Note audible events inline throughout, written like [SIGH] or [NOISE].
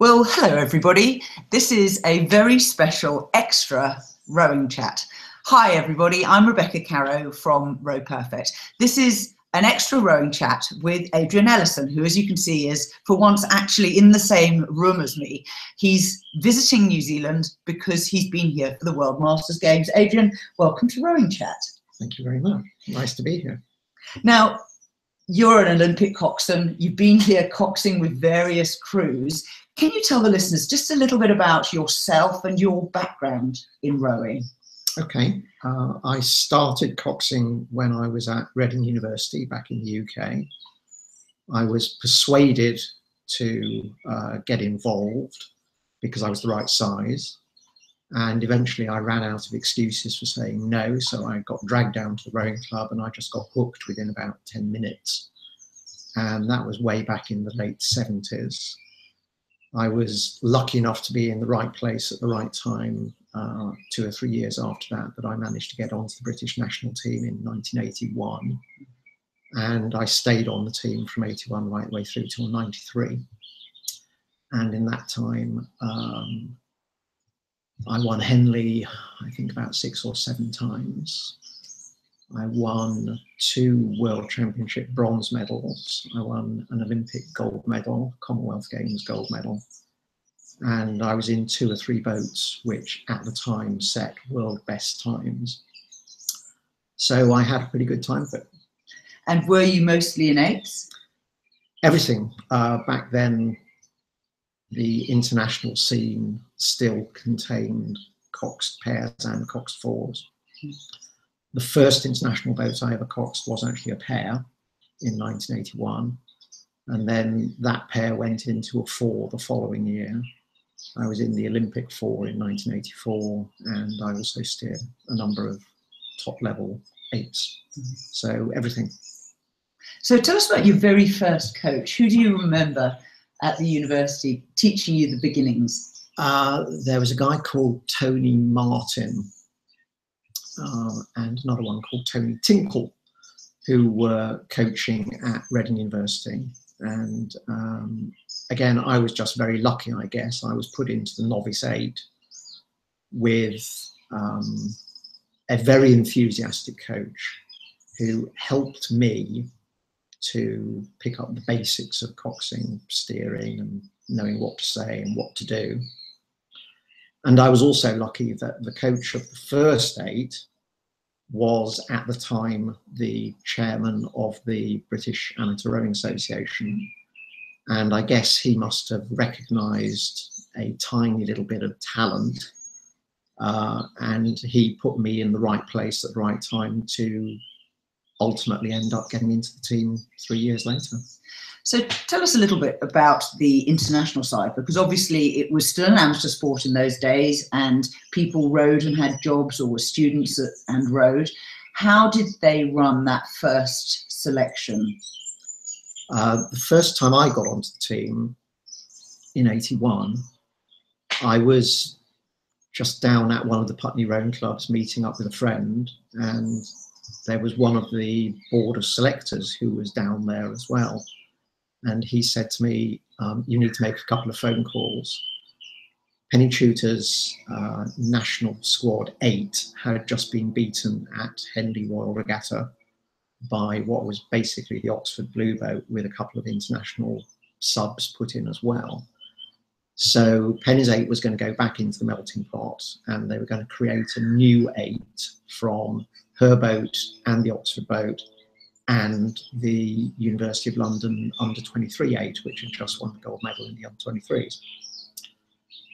Well, hello everybody. This is a very special extra rowing chat. Hi everybody, I'm Rebecca Caroe from Row Perfect. This is an extra rowing chat with Adrian Ellison, who as you can see is for once actually in the same room as me. He's visiting New Zealand because he's been here for the World Masters Games. Adrian, welcome to Rowing Chat. Thank you very much. Nice to be here. Now, you're an Olympic coxswain. You've been here coxing with various crews. Can you tell the listeners just a little bit about yourself and your background in rowing? Okay. Uh, I started coxing when I was at Reading University back in the UK. I was persuaded to uh, get involved because I was the right size. And eventually I ran out of excuses for saying no. So I got dragged down to the rowing club and I just got hooked within about 10 minutes. And that was way back in the late 70s. I was lucky enough to be in the right place at the right time uh, two or three years after that, that I managed to get onto the British national team in 1981. And I stayed on the team from 81 right the way through till 93. And in that time, um, I won Henley, I think about six or seven times. I won two World Championship bronze medals. I won an Olympic gold medal, Commonwealth Games gold medal. And I was in two or three boats, which at the time set world best times. So I had a pretty good time of it. And were you mostly in eights? Everything. Uh, back then, the international scene still contained coxed pairs and coxed fours. The first international boat I ever coxed was actually a pair in 1981. And then that pair went into a four the following year. I was in the Olympic four in 1984, and I also steered a number of top level 8s mm-hmm. So everything. So tell us about your very first coach. Who do you remember at the university teaching you the beginnings? Uh, there was a guy called Tony Martin uh, and another one called Tony Tinkle, who were coaching at Reading University. And um, again, I was just very lucky, I guess. I was put into the novice eight with um, a very enthusiastic coach who helped me to pick up the basics of coxing, steering, and knowing what to say and what to do. And I was also lucky that the coach of the first eight was at the time the chairman of the British Amateur Rowing Association. And I guess he must have recognized a tiny little bit of talent. Uh, and he put me in the right place at the right time to ultimately end up getting into the team three years later. So tell us a little bit about the international side, because obviously it was still an amateur sport in those days, and people rowed and had jobs, or were students and rowed. How did they run that first selection? Uh, the first time I got onto the team in '81, I was just down at one of the Putney Rowing clubs, meeting up with a friend, and there was one of the board of selectors who was down there as well. And he said to me, um, You need to make a couple of phone calls. Penny Chuter's uh, national squad eight had just been beaten at Henley Royal Regatta by what was basically the Oxford Blue Boat with a couple of international subs put in as well. So Penny's eight was going to go back into the melting pot and they were going to create a new eight from her boat and the Oxford boat and the University of London under 23 8, which had just won the gold medal in the under 23s.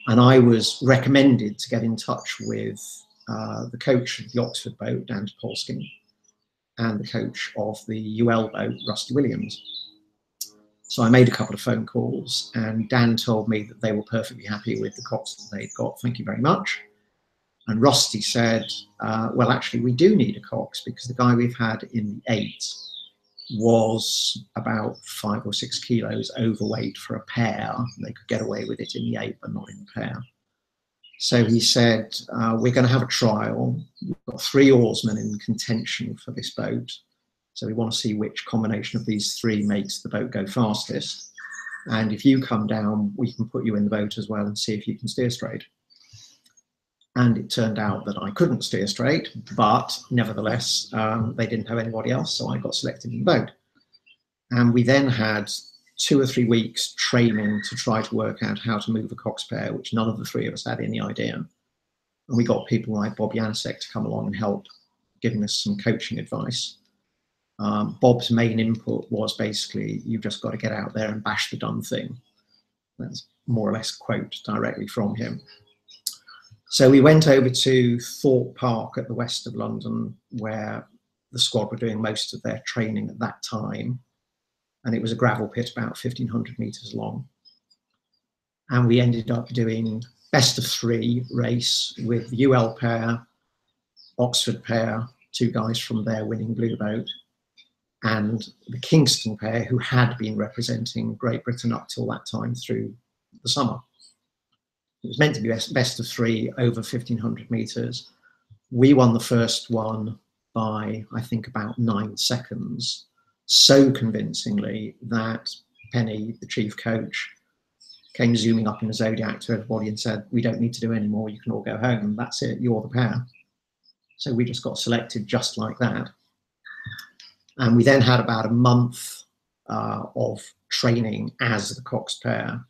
And I was recommended to get in touch with uh, the coach of the Oxford boat, Dan Topolski, and the coach of the UL boat, Rusty Williams. So I made a couple of phone calls, and Dan told me that they were perfectly happy with the cox that they'd got. Thank you very much. And Rusty said, uh, well, actually, we do need a cox because the guy we've had in the eight was about five or six kilos overweight for a pair. They could get away with it in the eight, but not in the pair. So he said, uh, we're going to have a trial. We've got three oarsmen in contention for this boat. So we want to see which combination of these three makes the boat go fastest. And if you come down, we can put you in the boat as well and see if you can steer straight. And it turned out that I couldn't steer straight, but nevertheless, um, they didn't have anybody else, so I got selected in the boat. And we then had two or three weeks training to try to work out how to move a cox pair, which none of the three of us had any idea. And we got people like Bob Janousek to come along and help, giving us some coaching advice. Um, Bob's main input was basically, you've just got to get out there and bash the dumb thing. That's more or less quote directly from him. So we went over to Thorpe Park at the west of London, where the squad were doing most of their training at that time. And it was a gravel pit about 1500 meters long. And we ended up doing best of three race with UL pair, Oxford pair, two guys from there winning Blue Boat, and the Kingston pair who had been representing Great Britain up till that time through the summer. It was meant to be best, best of three over 1500 meters. We won the first one by, I think, about nine seconds, so convincingly that Penny, the chief coach, came zooming up in a Zodiac to everybody and said, We don't need to do any more, you can all go home. That's it, you're the pair. So we just got selected just like that. And we then had about a month uh, of training as the Cox pair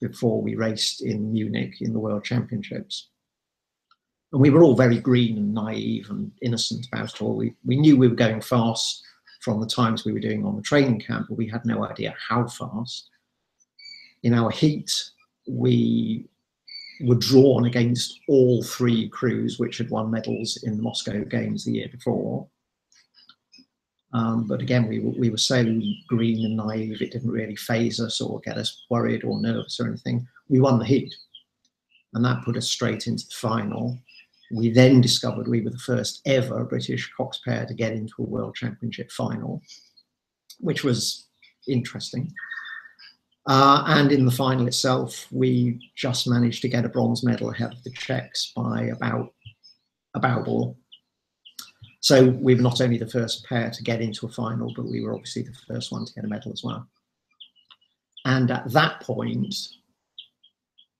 before we raced in Munich in the World Championships. And we were all very green and naive and innocent about it all. We, we knew we were going fast from the times we were doing on the training camp, but we had no idea how fast. In our heat, we were drawn against all three crews which had won medals in the Moscow Games the year before. Um, but again, we, we were so green and naive, it didn't really faze us or get us worried or nervous or anything. We won the heat, and that put us straight into the final. We then discovered we were the first ever British cox pair to get into a World Championship final, which was interesting. Uh, and in the final itself, we just managed to get a bronze medal ahead of the Czechs by about about all. So we were not only the first pair to get into a final, but we were obviously the first one to get a medal as well. And at that point,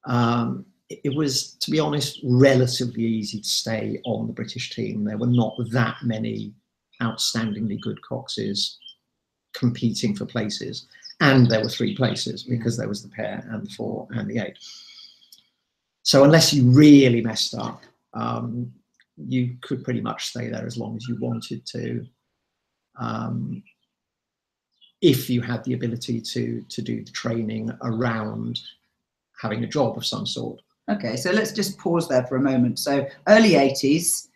um, it was, to be honest, relatively easy to stay on the British team. There were not that many outstandingly good coxes competing for places. And there were three places because there was the pair and the four and the eight. So unless you really messed up, um, you could pretty much stay there as long as you wanted to. Um, if you had the ability to to do the training around having a job of some sort. Okay, so let's just pause there for a moment. So early 80s,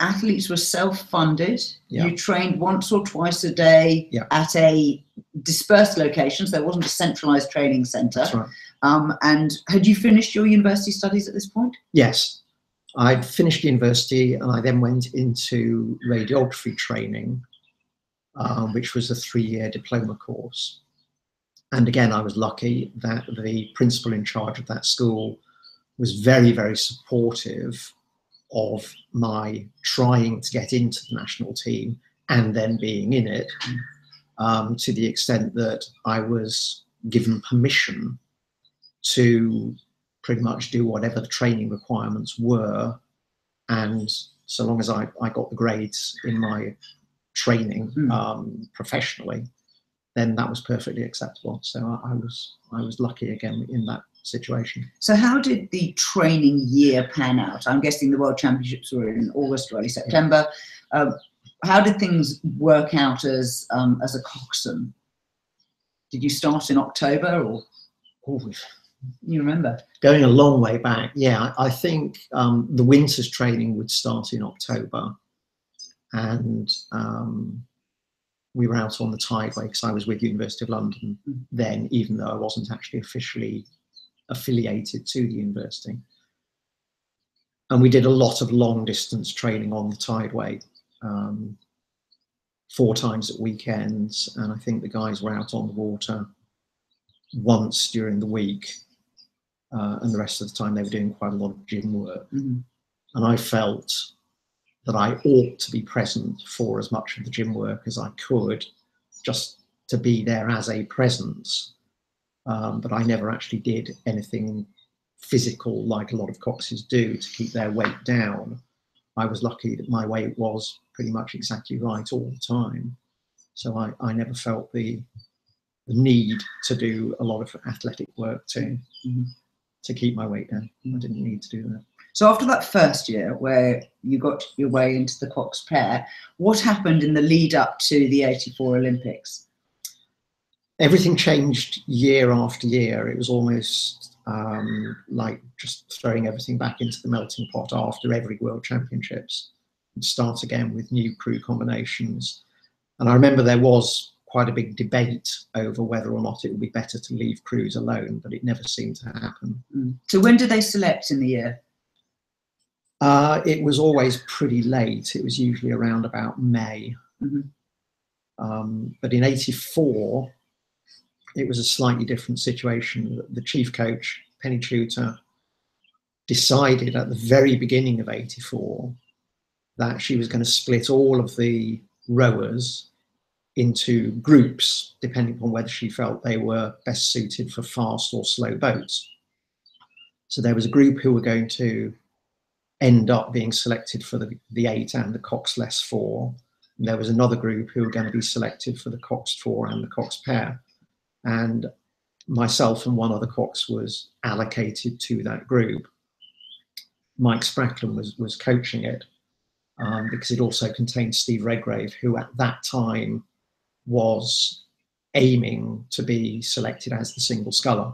athletes were self-funded. Yeah. You trained once or twice a day Yeah. at a dispersed location, so There wasn't a centralized training center. That's right. Um, and had you finished your university studies at this point? Yes, I'd finished university and I then went into radiography training, um, which was a three-year diploma course. And again, I was lucky that the principal in charge of that school was very, very supportive of my trying to get into the national team and then being in it, um, to the extent that I was given permission to pretty much do whatever the training requirements were. And so long as I, I got the grades in my training Mm. um, professionally, then that was perfectly acceptable. So I, I was I was lucky again in that situation. So how did the training year pan out? I'm guessing the World Championships were in August, early September. Um, how did things work out as um, as a coxswain? Did you start in October, or Oh, you remember? going a long way back, yeah, I think um, the winter's training would start in October, and um, we were out on the Tideway because I was with University of London Mhm. then, even though I wasn't actually officially affiliated to the university. And we did a lot of long distance training on the Tideway, um, four times at weekends, and I think the guys were out on the water once during the week uh, and the rest of the time they were doing quite a lot of gym work. Mhm. And I felt that I ought to be present for as much of the gym work as I could, just to be there as a presence, um, but I never actually did anything physical like a lot of coxes do to keep their weight down. I was lucky that my weight was pretty much exactly right all the time. So I, I never felt the, the need to do a lot of athletic work to, mm-hmm. To keep my weight down. I didn't need to do that. So after that first year where you got your way into the Cox pair, what happened in the lead up to the 84 Olympics? Everything changed year after year. It was almost um, like just throwing everything back into the melting pot after every World Championships and start again with new crew combinations. And I remember there was quite a big debate over whether or not it would be better to leave crews alone, but it never seemed to happen. Mm. So when did they select in the year? Uh, it was always pretty late. It was usually around about May. Mm-hmm. Um, but in 84, it was a slightly different situation. The chief coach, Penny Chuter, decided at the very beginning of 84 that she was going to split all of the rowers into groups, depending upon whether she felt they were best suited for fast or slow boats. So there was a group who were going to end up being selected for the, the eight and the Coxless four. And there was another group who were going to be selected for the Cox four and the Cox pair and myself and one other Cox was allocated to that group. Mike Spracklen was, was coaching it um, because it also contained Steve Redgrave, who at that time was aiming to be selected as the single sculler.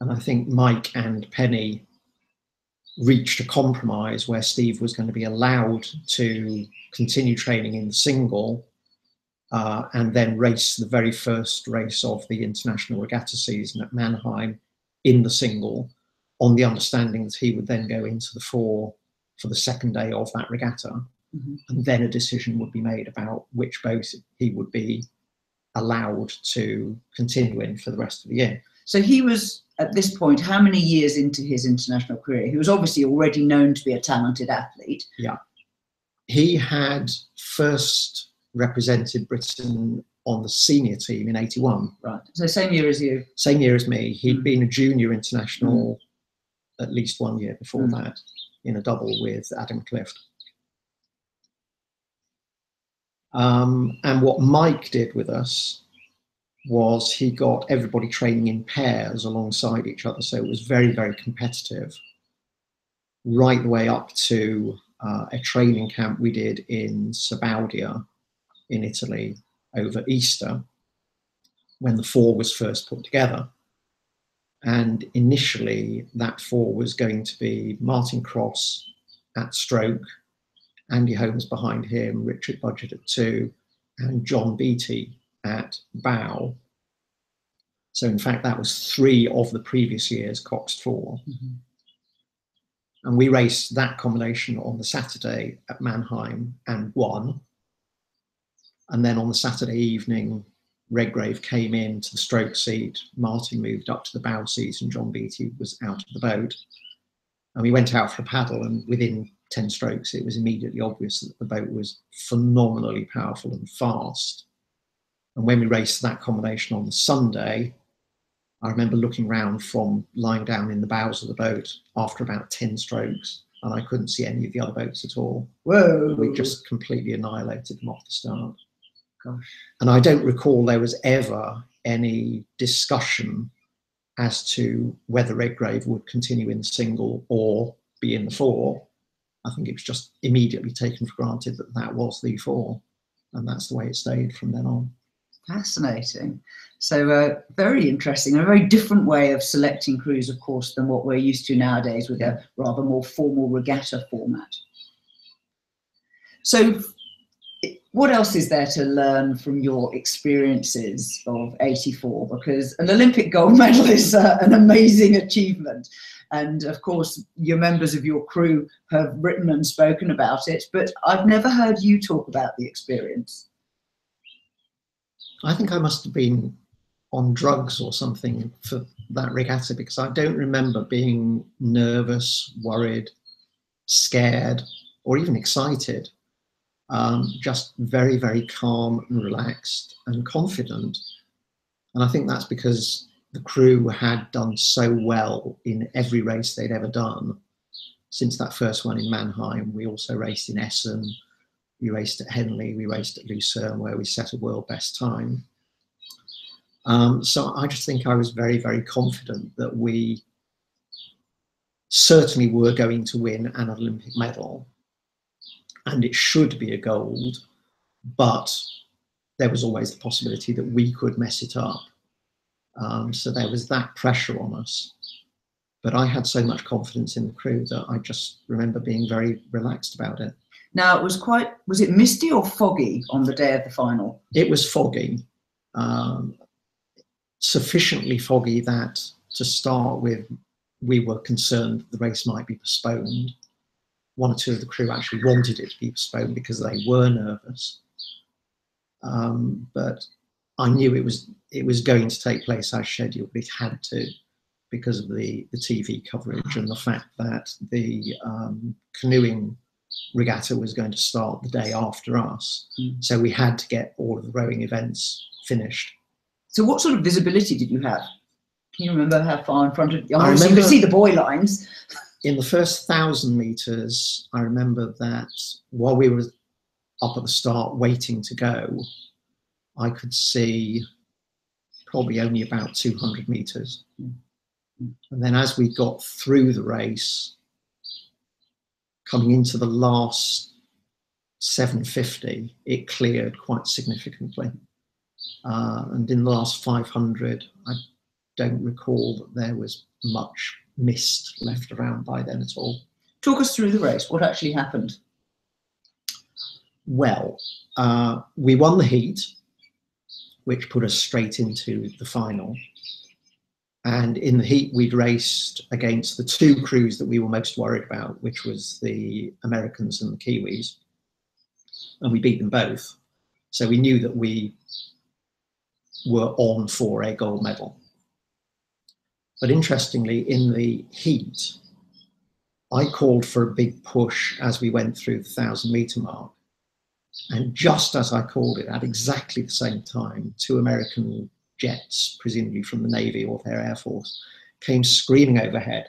And I think Mike and Penny reached a compromise where Steve was going to be allowed to continue training in the single uh, and then race the very first race of the international regatta season at Mannheim in the single on the understanding that he would then go into the four for the second day of that regatta. Mm-hmm. And then a decision would be made about which boat he would be allowed to continue in for the rest of the year. So he was at this point how many years into his international career? He was obviously already known to be a talented athlete. Yeah. He had first represented Britain on the senior team in 81. Right. So same year as you? Same year as me. he had mm. been a junior international mm. at least one year before mm. that in a double with Adam Clift. Um, and what Mike did with us was he got everybody training in pairs alongside each other. So it was very, very competitive, right the way up to uh, a training camp we did in Sabaudia in Italy over Easter when the four was first put together. And initially, that four was going to be Martin Cross at stroke, Andy Holmes behind him, Richard Budgett at two, and John Beattie at bow. So, in fact, that was three of the previous year's Cox 4 mm-hmm. And we raced that combination on the Saturday at Mannheim and won. And then on the Saturday evening, Redgrave came in to the stroke seat. Martin moved up to the bow seat, and John Beattie was out of the boat. And we went out for a paddle, and within 10 strokes, it was immediately obvious that the boat was phenomenally powerful and fast. And when we raced that combination on the Sunday, I remember looking round from lying down in the bows of the boat after about 10 strokes, and I couldn't see any of the other boats at all. Whoa! We just completely annihilated them off the start. Gosh. And I don't recall there was ever any discussion as to whether Redgrave would continue in single or be in the four. I think it was just immediately taken for granted that that was the fall, and that's the way it stayed from then on. Fascinating. So, uh, very interesting. A very different way of selecting crews, of course, than what we're used to nowadays with a rather more formal regatta format. So, what else is there to learn from your experiences of 84 because an olympic gold medal [LAUGHS] is uh, an amazing achievement. And of course your members of your crew have written and spoken about it but i've never heard you talk about the experience. I think i must have been on drugs or something for that regatta because i don't remember being nervous worried scared or even excited um, just very, very calm and relaxed and confident. And I think that's because the crew had done so well in every race they'd ever done. Since that first one in Mannheim, we also raced in Essen, we raced at Henley, we raced at Lucerne, where we set a world best time. Um, so I just think I was very, very confident that we certainly were going to win an Olympic medal, and it should be a gold, but there was always the possibility that we could mess it up. Um, so there was that pressure on us. But I had so much confidence in the crew that I just remember being very relaxed about it. Now it was quite, was it misty or foggy on the day of the final? It was foggy, um, sufficiently foggy that to start with, we were concerned the race might be postponed. One or two of the crew actually wanted it to be postponed because they were nervous. Um, but I knew it was it was going to take place as scheduled. It had to because of the, the TV coverage and the fact that the um, canoeing regatta was going to start the day after us. Mm. So we had to get all of the rowing events finished. So what sort of visibility did you have? Can you remember how far in front of you? I remember you could see the buoy lines. [LAUGHS] In the first thousand meters, I remember that while we were up at the start waiting to go, I could see probably only about 200 meters. And then as we got through the race, coming into the last 750, it cleared quite significantly. Uh, and in the last 500, I don't recall that there was much mist left around by then at all. Talk us through the race. What actually happened? Well, uh, we won the heat, which put us straight into the final. And in the heat, we'd raced against the two crews that we were most worried about, which was the Americans and the Kiwis. And we beat them both. So we knew that we were on for a gold medal. But interestingly, in the heat, I called for a big push as we went through the thousand meter mark. And just as I called it, at exactly the same time, two American jets, presumably from the Navy or their Air Force, came screaming overhead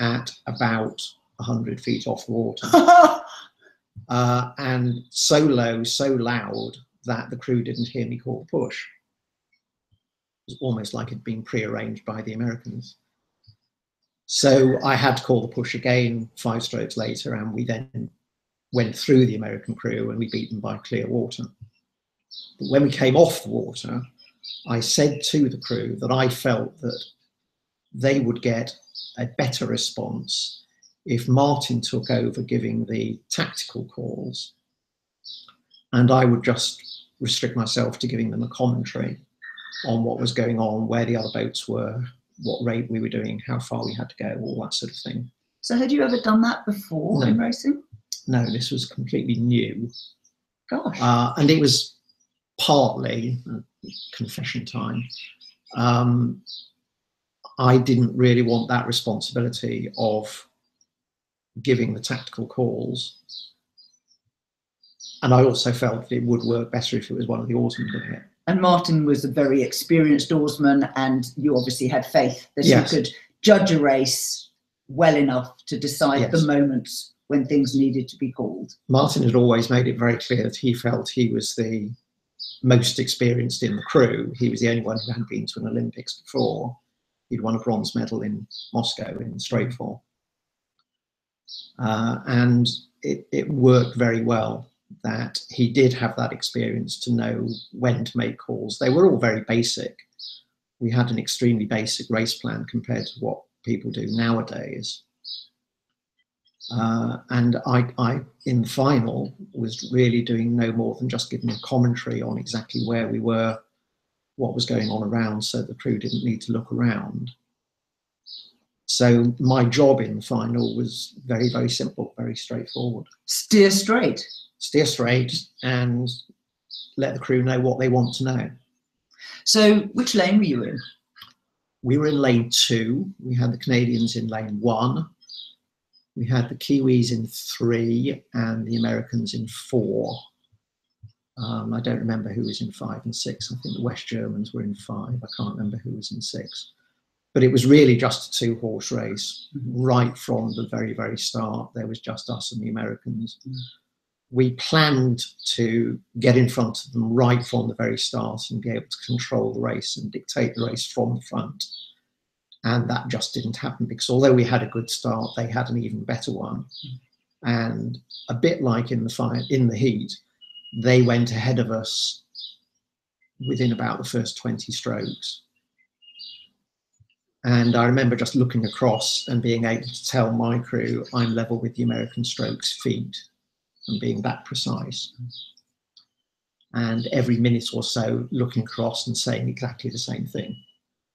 at about 100 feet off the water. [LAUGHS] uh, and so low, so loud that the crew didn't hear me call the push was almost like it'd been prearranged by the Americans. So I had to call the push again five strokes later, and we then went through the American crew and we beat them by clear water. But when we came off the water, I said to the crew that I felt that they would get a better response if Martin took over giving the tactical calls and I would just restrict myself to giving them a commentary on what was going on, where the other boats were, what rate we were doing, how far we had to go, all that sort of thing. So, had you ever done that before no. in racing? No, this was completely new. Gosh. Uh, and it was partly uh, confession time. Um, I didn't really want that responsibility of giving the tactical calls. And I also felt it would work better if it was one of the oarsmen doing it and Martin was a very experienced oarsman, and you obviously had faith that yes. he could judge a race well enough to decide yes. the moments when things needed to be called. Martin had always made it very clear that he felt he was the most experienced in the crew. He was the only one who hadn't been to an Olympics before. He'd won a bronze medal in Moscow in straight four. Uh, and it, it worked very well that he did have that experience to know when to make calls. They were all very basic. We had an extremely basic race plan compared to what people do nowadays. Uh, and I, I, in the final, was really doing no more than just giving a commentary on exactly where we were, what was going on around, so the crew didn't need to look around. So my job in the final was very, very simple, very straightforward. Steer straight steer straight and let the crew know what they want to know. So, which lane were you in? We were in lane two. We had the Canadians in lane one. We had the Kiwis in three and the Americans in four. Um, I don't remember who was in five and six. I think the West Germans were in five. I can't remember who was in six. But it was really just a two horse race right from the very, very start. There was just us and the Americans. We planned to get in front of them right from the very start and be able to control the race and dictate the race from the front. And that just didn't happen because although we had a good start, they had an even better one. And a bit like in the fire, in the heat, they went ahead of us within about the first 20 strokes. And I remember just looking across and being able to tell my crew I'm level with the American strokes feet and being that precise. And every minute or so looking across and saying exactly the same thing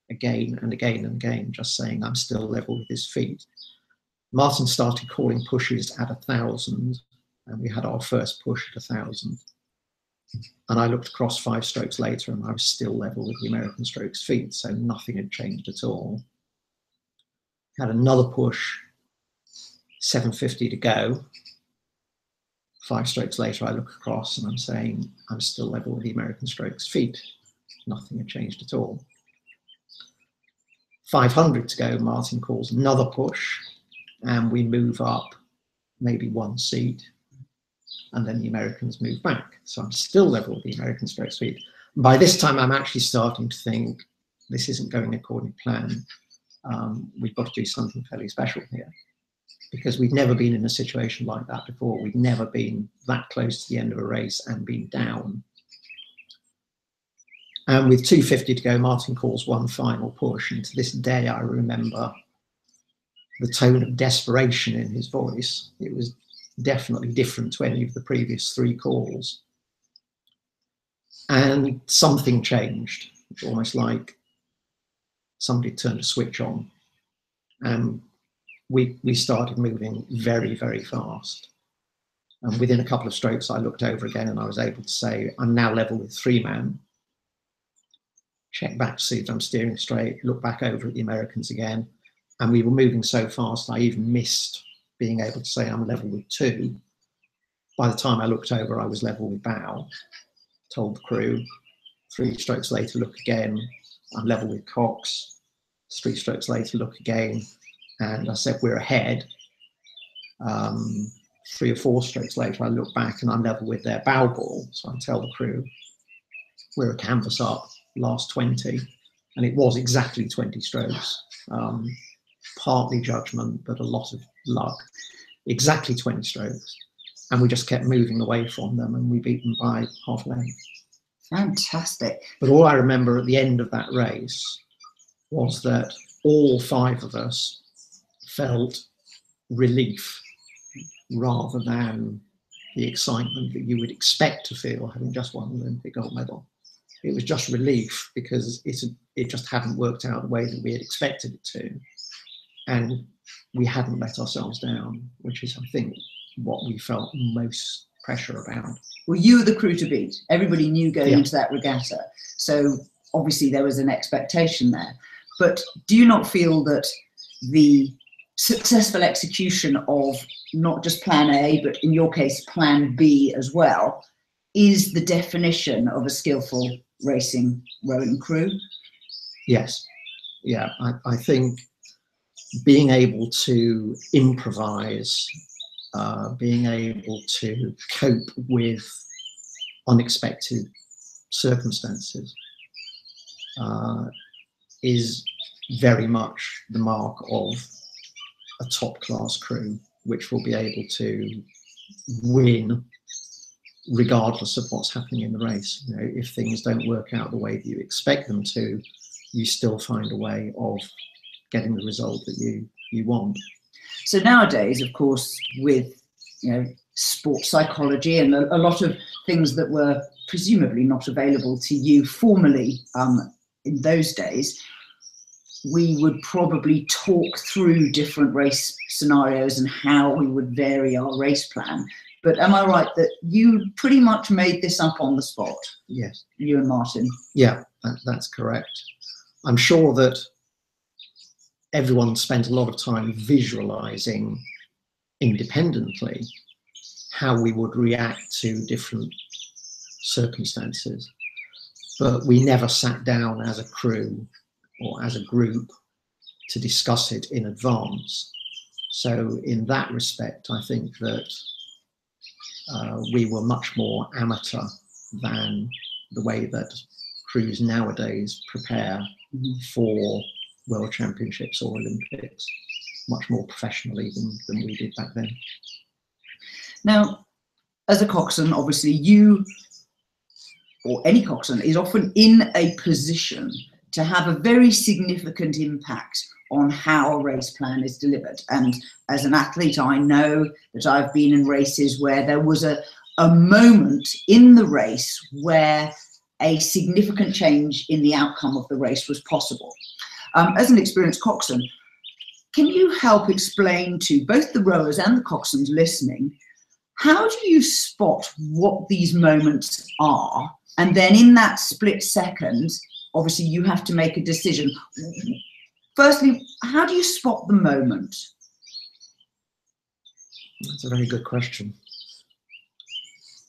again and again and again, just saying I'm still level with his feet. Martin started calling pushes at a thousand, and we had our first push at a thousand. And I looked across five strokes later and I was still level with the American strokes feet, so nothing had changed at all. Had another push, 750 to go. Five strokes later, I look across and I'm saying, I'm still level with the American strokes feet. Nothing had changed at all. 500 to go, Martin calls another push, and we move up maybe one seat, and then the Americans move back. So I'm still level with the American stroke feet. By this time, I'm actually starting to think this isn't going according to plan. Um, we've got to do something fairly special here because we've never been in a situation like that before. We've never been that close to the end of a race and been down. And with 250 to go, Martin calls one final push. And to this day, I remember the tone of desperation in his voice. It was definitely different to any of the previous three calls. And something changed, almost like somebody turned a switch on. And we, we started moving very, very fast. And within a couple of strokes, I looked over again and I was able to say, I'm now level with three man. Check back to see if I'm steering straight, look back over at the Americans again. And we were moving so fast, I even missed being able to say I'm level with two. By the time I looked over, I was level with bow. Told the crew, three strokes later, look again. I'm level with Cox. Three strokes later, look again. And I said, we're ahead. Um, three or four strokes later, I look back and I'm level with their bow ball. So I tell the crew, we're a canvas up, last 20. And it was exactly 20 strokes. Um, partly judgment, but a lot of luck. Exactly 20 strokes. And we just kept moving away from them and we beat them by half length. Fantastic. But all I remember at the end of that race was that all five of us felt relief rather than the excitement that you would expect to feel having just won the Olympic gold medal. It was just relief because it, it just hadn't worked out the way that we had expected it to. And we hadn't let ourselves down, which is, I think, what we felt most pressure about. Well, you were the crew to beat. Everybody knew going Yeah. into that regatta. So obviously there was an expectation there. But do you not feel that the successful execution of not just plan A, but in your case, plan B as well, is the definition of a skillful racing rowing crew? Yes. Yeah, I, I think being able to improvise, uh, being able to cope with unexpected circumstances uh, is very much the mark of a top class crew, which will be able to win regardless of what's happening in the race. You know, if things don't work out the way that you expect them to, you still find a way of getting the result that you you want. So nowadays, of course, with you know sports psychology and a, a lot of things that were presumably not available to you formally um, in those days, we would probably talk through different race scenarios and how we would vary our race plan. But am I right that you pretty much made this up on the spot, Yes. you and Martin? Yeah, that, that's correct. I'm sure that everyone spent a lot of time visualizing independently how we would react to different circumstances. But we never sat down as a crew or as a group to discuss it in advance. So, in that respect, I think that uh, we were much more amateur than the way that crews nowadays prepare mm-hmm. for World Championships or Olympics, much more professionally than, than we did back then. Now, as a coxswain, obviously you or any coxswain is often in a position to have a very significant impact on how a race plan is delivered. And as an athlete, I know that I've been in races where there was a, a moment in the race where a significant change in the outcome of the race was possible. Um, as an experienced coxswain, can you help explain to both the rowers and the coxswains listening how do you spot what these moments are? And then in that split second, obviously you have to make a decision. Firstly, how do you spot the moment? That's a very good question.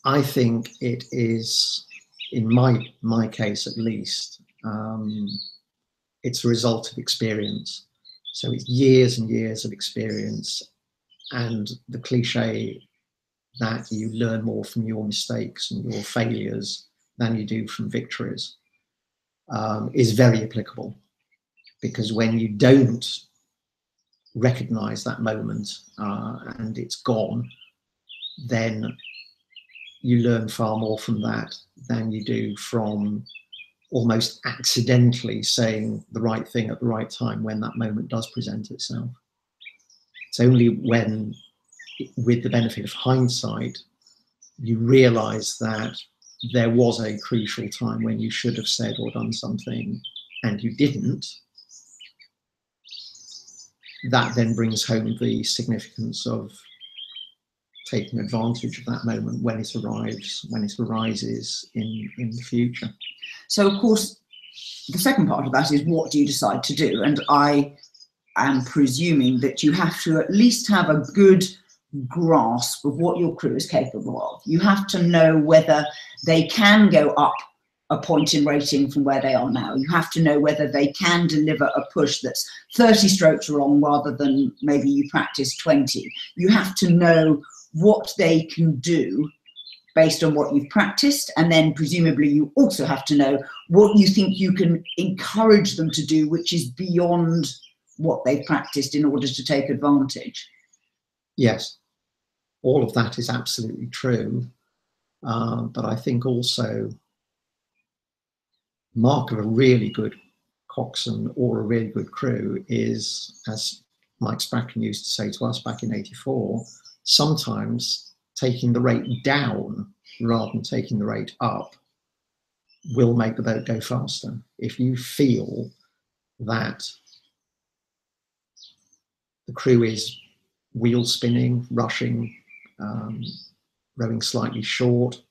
I think it is, in my my case at least, um, it's a result of experience. So it's years and years of experience, and the cliche that you learn more from your mistakes and your failures than you do from victories um, is very applicable because when you don't recognize that moment uh, and it's gone, then you learn far more from that than you do from almost accidentally saying the right thing at the right time when that moment does present itself. It's only when with the benefit of hindsight, you realize that there was a crucial time when you should have said or done something and you didn't. That then brings home the significance of taking advantage of that moment when it arrives, when it arises in, in the future. So, of course, the second part of that is what do you decide to do? And I am presuming that you have to at least have a good grasp of what your crew is capable of. You have to know whether they can go up a point in rating from where they are now. You have to know whether they can deliver a push that's 30 strokes wrong rather than maybe you practice 20. You have to know what they can do based on what you've practiced. And then presumably you also have to know what you think you can encourage them to do, which is beyond what they've practiced in order to take advantage. Yes, all of that is absolutely true. Uh, but I think also mark of a really good coxswain or a really good crew is, as Mike Spracklen used to say to us back in 84, sometimes taking the rate down rather than taking the rate up will make the boat go faster. If you feel that the crew is wheel spinning, rushing, um, rowing slightly short,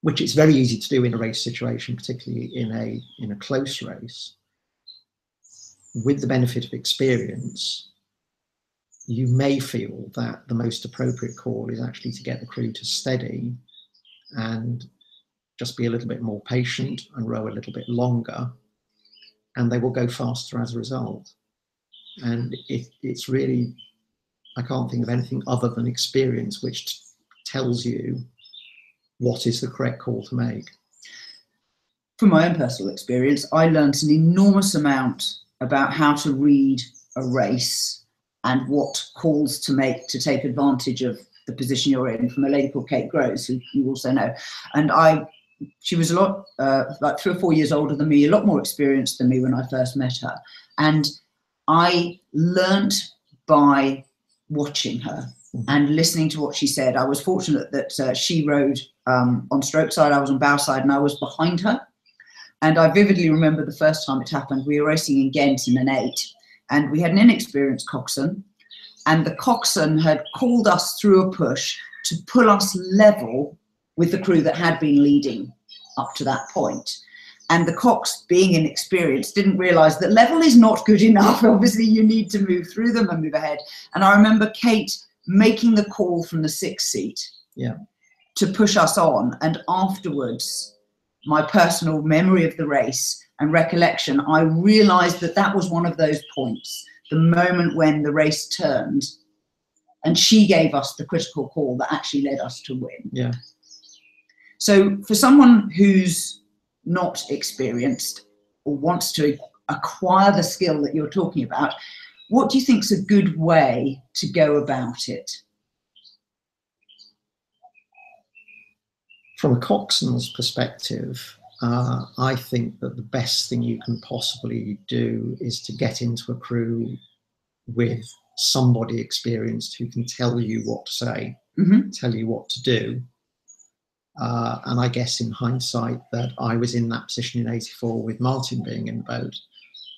which it's very easy to do in a race situation, particularly in a in a close race. With the benefit of experience, you may feel that the most appropriate call is actually to get the crew to steady and just be a little bit more patient and row a little bit longer, and they will go faster as a result. And it, it's really I can't think of anything other than experience which t- tells you what is the correct call to make. From my own personal experience, I learned an enormous amount about how to read a race and what calls to make to take advantage of the position you're in from a lady called Kate Groves, who you also know. And I, she was a lot, uh, three or four years older than me, a lot more experienced than me when I first met her. And I learnt by watching her mm-hmm. and listening to what she said. I was fortunate that uh, she rowed um, on stroke side, I was on bow side, and I was behind her. And I vividly remember the first time it happened. We were racing in Ghent in an eight, and we had an inexperienced coxswain, and the coxswain had called us through a push to pull us level with the crew that had been leading up to that point and the cox being inexperienced didn't realize that level is not good enough [LAUGHS] obviously you need to move through them and move ahead and i remember kate making the call from the sixth seat yeah to push us on. And afterwards, my personal memory of the race and recollection, I realized that that was one of those points, the moment when the race turned and she gave us the critical call that actually led us to win. Yeah. So for someone who's not experienced or wants to acquire the skill that you're talking about, what do you think is a good way to go about it? From a coxswain's perspective, uh, I think that the best thing you can possibly do is to get into a crew with somebody experienced who can tell you what to say, Mm-hmm. tell you what to do. Uh, and I guess in hindsight, that I was in that position in '84 with Martin being in the boat.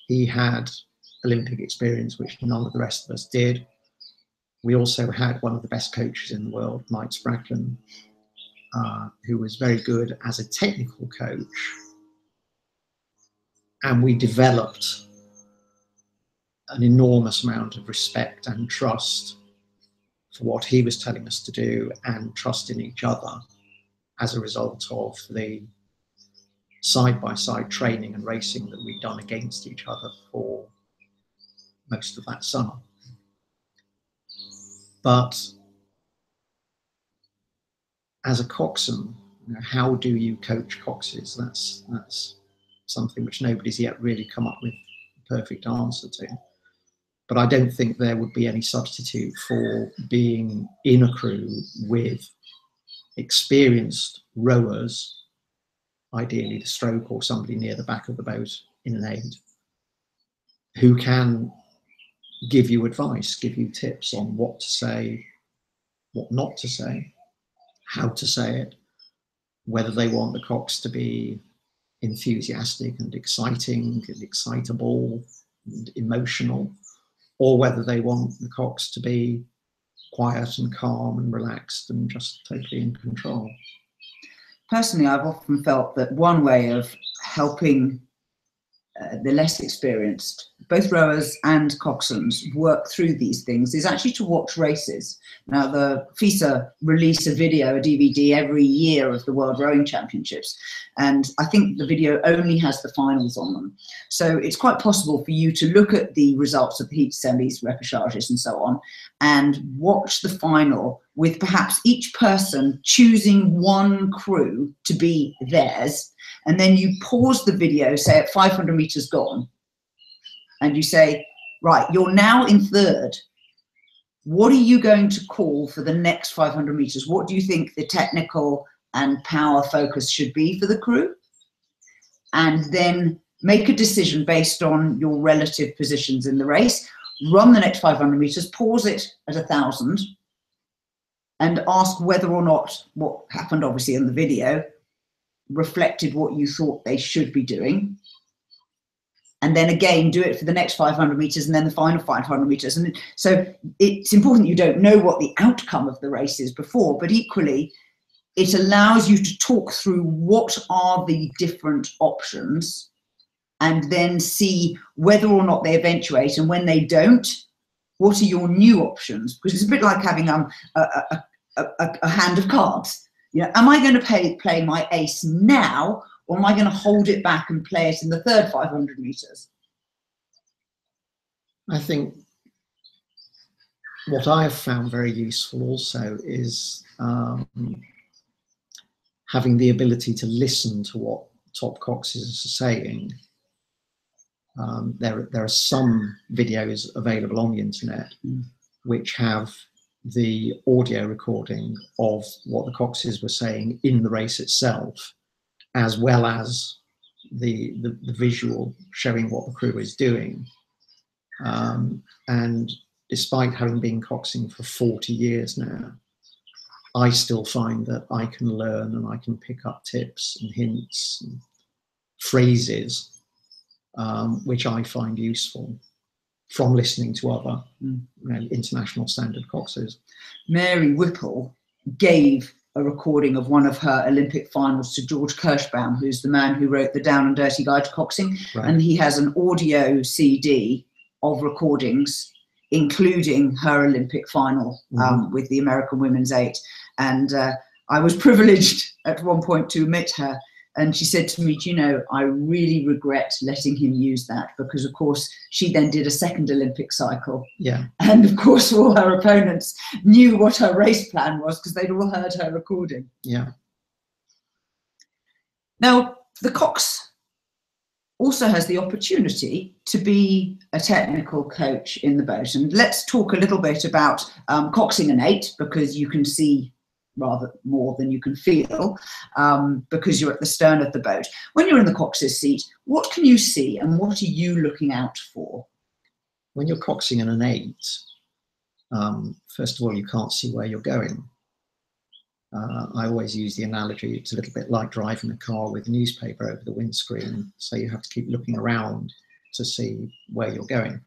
He had Olympic experience, which none of the rest of us did. We also had one of the best coaches in the world, Mike Spracklen, uh, who was very good as a technical coach. And we developed an enormous amount of respect and trust for what he was telling us to do and trust in each other as a result of the side by side training and racing that we'd done against each other for most of that summer. But as a coxswain, you know, how do you coach coxes? That's that's something which nobody's yet really come up with a perfect answer to. But I don't think there would be any substitute for being in a crew with experienced rowers, ideally the stroke or somebody near the back of the boat in an aid, who can give you advice, give you tips on what to say, what not to say, how to say it, whether they want the cox to be enthusiastic and exciting and excitable and emotional, or whether they want the cox to be quiet and calm and relaxed and just totally in control. Personally, I've often felt that one way of helping uh, the less experienced, both rowers and coxswains, work through these things is actually to watch races. Now, the FISA release a video, a DVD every year of the World Rowing Championships, and I think the video only has the finals on them. So it's quite possible for you to look at the results of the heat semis, repêchages, and so on, and watch the final with perhaps each person choosing one crew to be theirs and then you pause the video, say at 500 meters gone, and you say, right, you're now in third. What are you going to call for the next 500 meters? What do you think the technical and power focus should be for the crew? And then make a decision based on your relative positions in the race. Run the next 500 meters, pause it at a thousand, and ask whether or not what happened, obviously, in the video reflected what you thought they should be doing. And then again, do it for the next 500 meters and then the final 500 meters. And so it's important you don't know what the outcome of the race is before, but equally, it allows you to talk through what are the different options and then see whether or not they eventuate. And when they don't, what are your new options? Because it's a bit like having um, a, a, a, a hand of cards you know, am I going to pay, play my ace now, or am I going to hold it back and play it in the third 500 meters? I think what I have found very useful also is um, having the ability to listen to what top coxes are saying. Um, there, there are some videos available on the internet Mm. which have the audio recording of what the coxes were saying in the race itself, as well as the, the, the visual showing what the crew is doing. Um, and despite having been coxing for 40 years now, I still find that I can learn and I can pick up tips and hints and phrases um, which I find useful from listening to other Mm. you know, international standard coxes. Mary Whipple gave a recording of one of her Olympic finals to George Kirschbaum, who's the man who wrote the Down and Dirty Guide to Coxing. Right. And he has an audio CD of recordings, including her Olympic final um, with the American women's eight. And uh, I was [LAUGHS] privileged at one point to meet her and she said to me, you know, I really regret letting him use that because, of course, she then did a second Olympic cycle. Yeah. And of course, all her opponents knew what her race plan was because they'd all heard her recording. Yeah. Now, the Cox also has the opportunity to be a technical coach in the boat. And let's talk a little bit about um, coxing eight because you can see rather more than you can feel um, because you're at the stern of the boat. When you're in the cox's seat, what can you see and what are you looking out for? When you're coxing in an eight, um, first of all, you can't see where you're going. Uh, I always use the analogy, it's a little bit like driving a car with newspaper over the windscreen. So you have to keep looking around to see where you're going.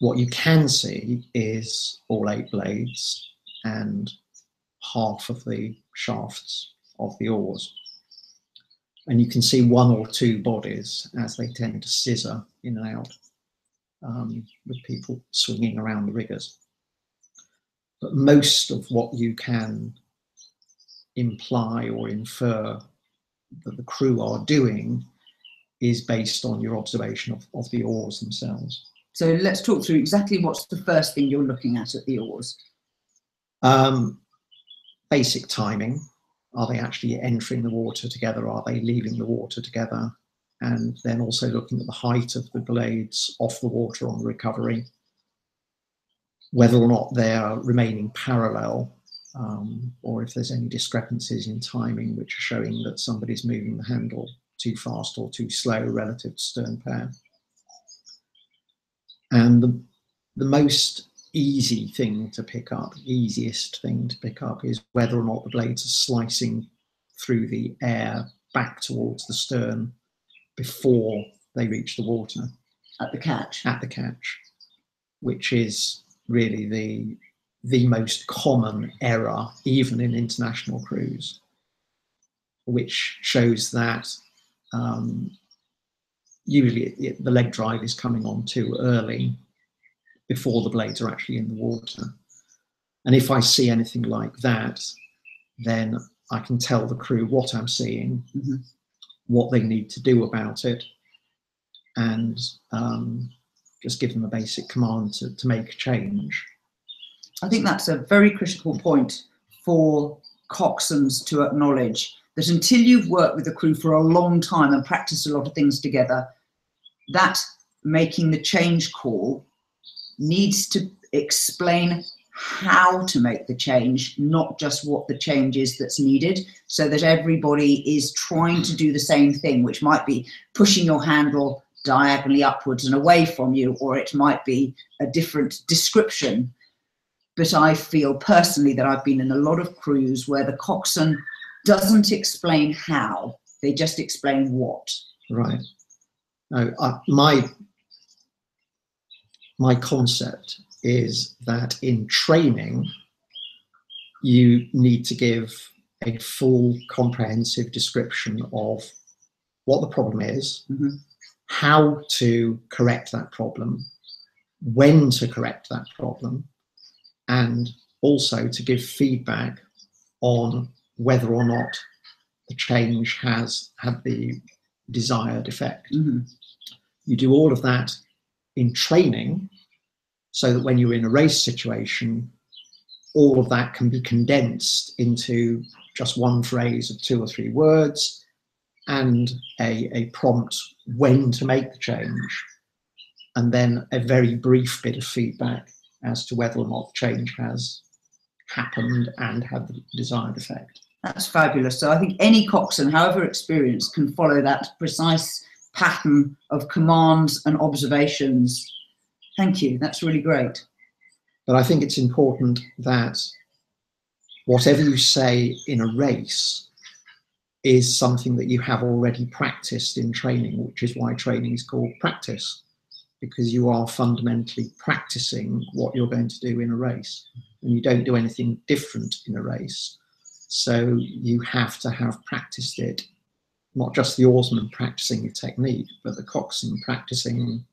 What you can see is all eight blades and half of the shafts of the oars. And you can see one or two bodies as they tend to scissor in and out um, with people swinging around the riggers. But most of what you can imply or infer that the crew are doing is based on your observation of, of the oars themselves. So let's talk through exactly what's the first thing you're looking at at the oars. Um, basic timing. Are they actually entering the water together? Are they leaving the water together? And then also looking at the height of the blades off the water on recovery, whether or not they are remaining parallel, um, or if there's any discrepancies in timing which are showing that somebody's moving the handle too fast or too slow relative to stern pair. And the, the most easy thing to pick up, easiest thing to pick up is whether or not the blades are slicing through the air back towards the stern before they reach the water. At the catch. At the catch, which is really the the most common error, even in international crews, which shows that um, usually it, the leg drive is coming on too early before the blades are actually in the water. And if I see anything like that, then I can tell the crew what I'm seeing, mm-hmm. what they need to do about it, and um, just give them a basic command to, to make a change. I think that's a very critical point for coxswains to acknowledge that until you've worked with the crew for a long time and practiced a lot of things together, that making the change call needs to explain how to make the change, not just what the change is that's needed, so that everybody is trying to do the same thing, which might be pushing your handle diagonally upwards and away from you, or it might be a different description. But I feel personally that I've been in a lot of crews where the coxswain doesn't explain how, they just explain what. Right. Now, uh, my my concept is that in training, you need to give a full comprehensive description of what the problem is, mm-hmm. how to correct that problem, when to correct that problem, and also to give feedback on whether or not the change has had the desired effect. Mm-hmm. You do all of that in training so that when you're in a race situation, all of that can be condensed into just one phrase of two or three words and a, a prompt when to make the change, and then a very brief bit of feedback as to whether or not the change has happened and had the desired effect. That's fabulous. So I think any coxswain, however experienced, can follow that precise pattern of commands and observations. Thank you. That's really great. But I think it's important that whatever you say in a race is something that you have already practiced in training, which is why training is called practice, because you are fundamentally practicing what you're going to do in a race. And you don't do anything different in a race. So you have to have practiced it not just the oarsman practicing the technique, but the coxswain practicing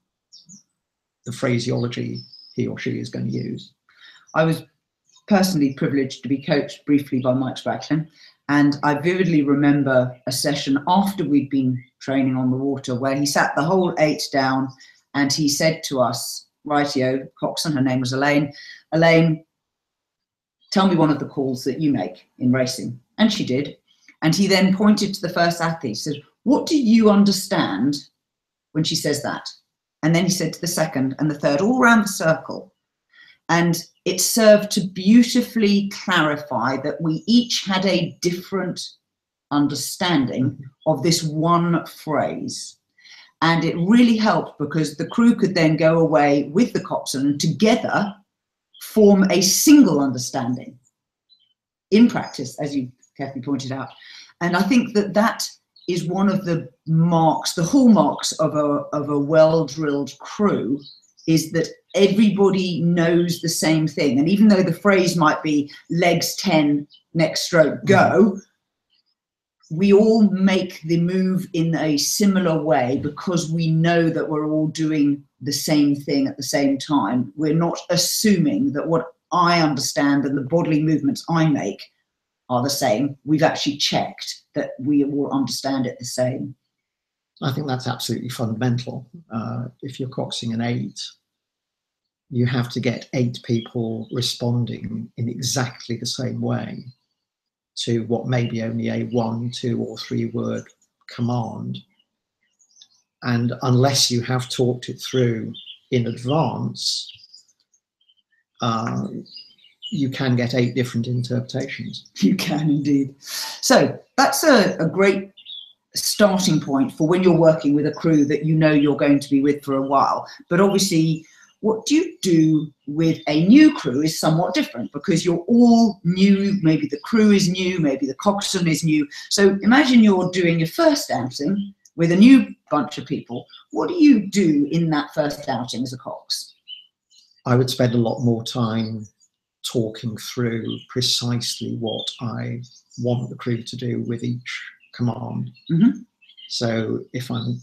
the phraseology he or she is going to use. I was personally privileged to be coached briefly by Mike Spracklen. And I vividly remember a session after we'd been training on the water where he sat the whole eight down and he said to us, Rightio, Coxon, her name was Elaine, Elaine, tell me one of the calls that you make in racing. And she did. And he then pointed to the first athlete, said, What do you understand when she says that? And then he said to the second and the third, all around the circle. And it served to beautifully clarify that we each had a different understanding of this one phrase. And it really helped because the crew could then go away with the coxswain and together form a single understanding in practice, as you carefully pointed out. And I think that that is one of the marks, the hallmarks of a, of a well-drilled crew is that everybody knows the same thing. And even though the phrase might be legs 10, next stroke, go, we all make the move in a similar way because we know that we're all doing the same thing at the same time. We're not assuming that what I understand and the bodily movements I make are the same. We've actually checked that we all understand it the same. I think that's absolutely fundamental. Uh, if you're coxing an eight, you have to get eight people responding in exactly the same way to what may be only a one, two, or three word command. And unless you have talked it through in advance, uh, you can get eight different interpretations. You can indeed. So that's a, a great starting point for when you're working with a crew that you know you're going to be with for a while. But obviously, what do you do with a new crew is somewhat different because you're all new. Maybe the crew is new, maybe the coxswain is new. So imagine you're doing your first outing with a new bunch of people. What do you do in that first outing as a cox? I would spend a lot more time talking through precisely what I want the crew to do with each command. Mm-hmm. So if I'm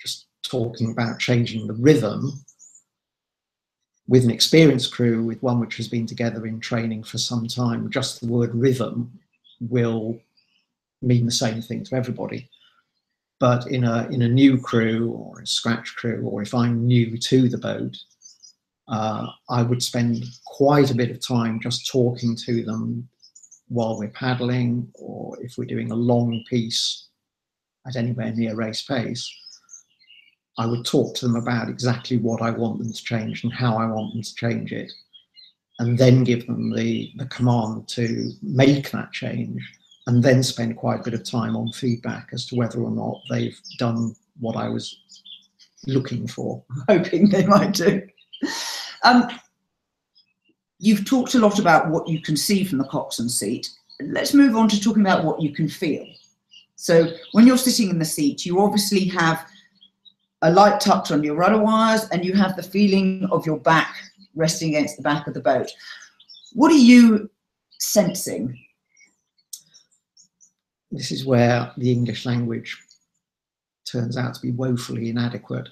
just talking about changing the rhythm with an experienced crew, with one which has been together in training for some time, just the word rhythm will mean the same thing to everybody. But in a in a new crew or a scratch crew, or if I'm new to the boat, uh, I would spend quite a bit of time just talking to them while we're paddling, or if we're doing a long piece at anywhere near race pace. I would talk to them about exactly what I want them to change and how I want them to change it, and then give them the, the command to make that change, and then spend quite a bit of time on feedback as to whether or not they've done what I was looking for. [LAUGHS] Hoping they might do. Um, you've talked a lot about what you can see from the coxswain seat. Let's move on to talking about what you can feel. So when you're sitting in the seat, you obviously have a light touch on your rudder wires and you have the feeling of your back resting against the back of the boat. What are you sensing? This is where the English language turns out to be woefully inadequate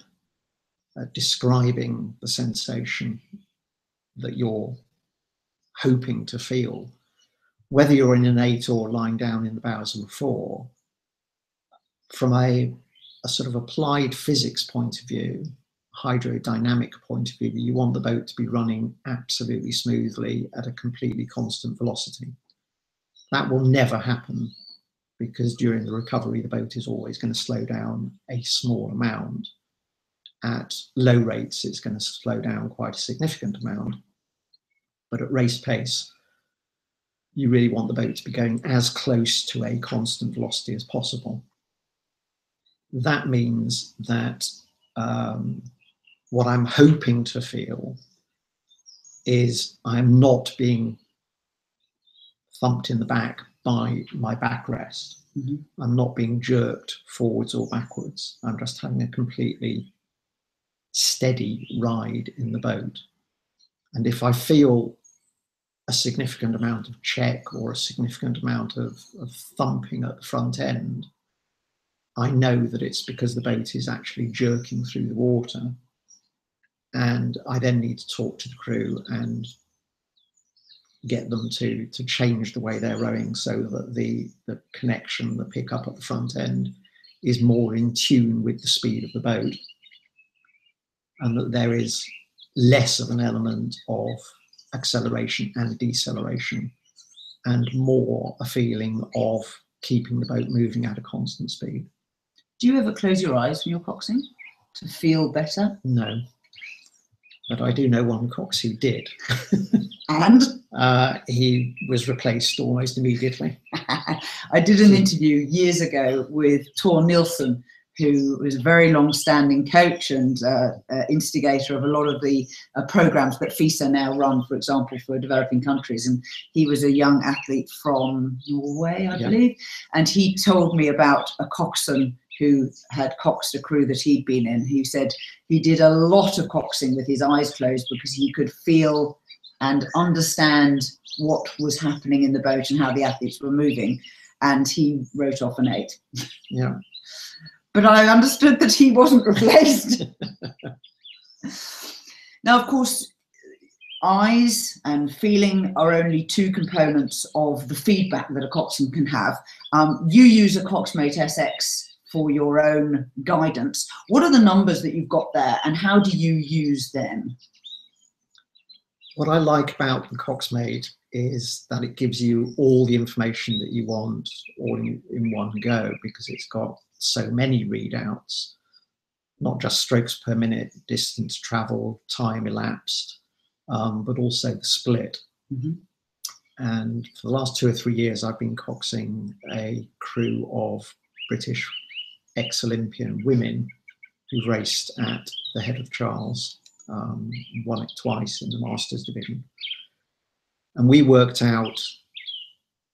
uh, describing the sensation that you're hoping to feel, whether you're in an eight or lying down in the bows of a four, from a, a sort of applied physics point of view, hydrodynamic point of view, you want the boat to be running absolutely smoothly at a completely constant velocity. That will never happen because during the recovery, the boat is always going to slow down a small amount at low rates, it's going to slow down quite a significant amount. But at race pace, you really want the boat to be going as close to a constant velocity as possible. That means that um, what I'm hoping to feel is I'm not being thumped in the back by my backrest. Mm-hmm. I'm not being jerked forwards or backwards. I'm just having a completely steady ride in the boat. And if I feel a significant amount of check or a significant amount of, of thumping at the front end, I know that it's because the boat is actually jerking through the water. And I then need to talk to the crew and get them to to change the way they're rowing so that the the connection, the pickup at the front end, is more in tune with the speed of the boat, and that there is less of an element of acceleration and deceleration, and more a feeling of keeping the boat moving at a constant speed. Do you ever close your eyes when you're coxing to feel better? No, but I do know one cox who did. [LAUGHS] And Uh, he was replaced almost immediately. [LAUGHS] I did an interview years ago with Thor Nilsen, who was a very long-standing coach and uh, uh, instigator of a lot of the uh, programs that FISA now run, for example, for developing countries. And he was a young athlete from Norway, I Yeah. believe. And he told me about a coxswain who had coxed a crew that he'd been in. He said he did a lot of coxing with his eyes closed because he could feel and understand what was happening in the boat and how the athletes were moving. And he wrote off an eight. Yeah. But I understood that he wasn't [LAUGHS] replaced. now, of course, eyes and feeling are only two components of the feedback that a coxswain can have. Um, you use a Coxmate SX for your own guidance. What are the numbers that you've got there and how do you use them? What I like about the Coxmate is that it gives you all the information that you want all in, in one go because it's got so many readouts, not just strokes per minute, distance travel, time elapsed, um, but also the split. Mhm. And for the last two or three years, I've been coxing a crew of British ex Olympian women who raced at the head of Charles, um, won it twice in the Masters division. And we worked out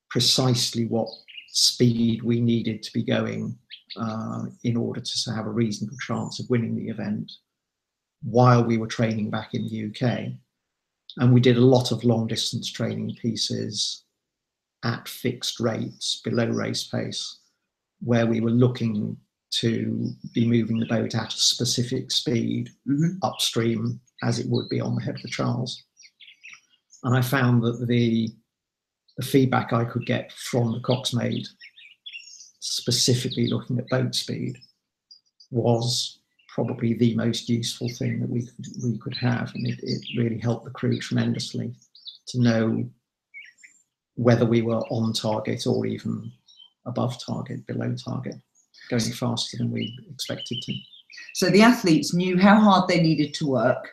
precisely what speed we needed to be going uh, in order to have a reasonable chance of winning the event while we were training back in the UK. And we did a lot of long distance training pieces at fixed rates below race pace, where we were looking to be moving the boat at a specific speed Mhm. upstream as it would be on the head of the Charles. And I found that the the feedback I could get from the Coxmate, specifically looking at boat speed, was probably the most useful thing that we could, we could have, and it, it really helped the crew tremendously to know whether we were on target or even above target, below target, going faster than we expected to. So the athletes knew how hard they needed to work,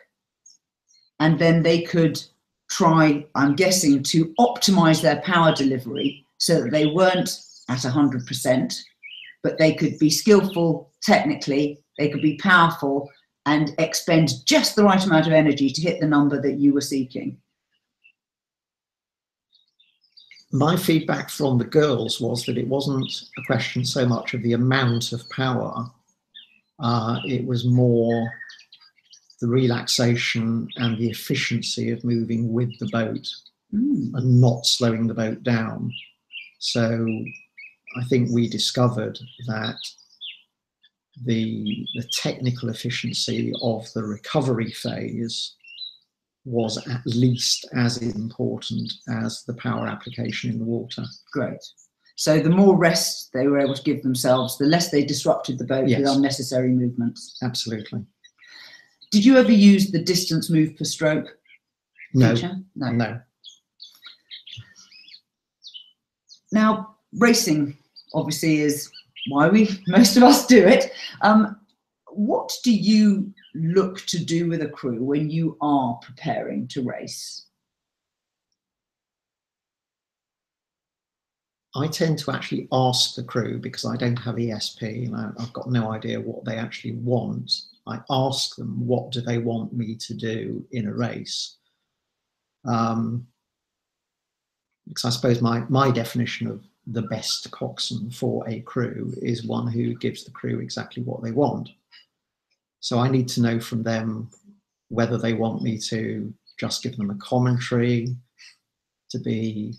and then they could try, I'm guessing, to optimize their power delivery so that they weren't at 100%, but they could be skillful technically, they could be powerful, and expend just the right amount of energy to hit the number that you were seeking. my feedback from the girls was that it wasn't a question so much of the amount of power, uh, it was more the relaxation and the efficiency of moving with the boat Mm. and not slowing the boat down. So I think we discovered that the, the technical efficiency of the recovery phase was at least as important as the power application in the water. Great. So the more rest they were able to give themselves, the less they disrupted the boat with unnecessary movements. Absolutely. Did you ever use the distance move per stroke No, feature? No. no. Now, racing obviously is why we [LAUGHS] most of us do it. Um, what do you look to do with a crew when you are preparing to race? I tend to actually ask the crew because I don't have ESP and I, I've got no idea what they actually want. I ask them what do they want me to do in a race. Um, because I suppose my, my definition of the best coxswain for a crew is one who gives the crew exactly what they want. So I need to know from them whether they want me to just give them a commentary, to be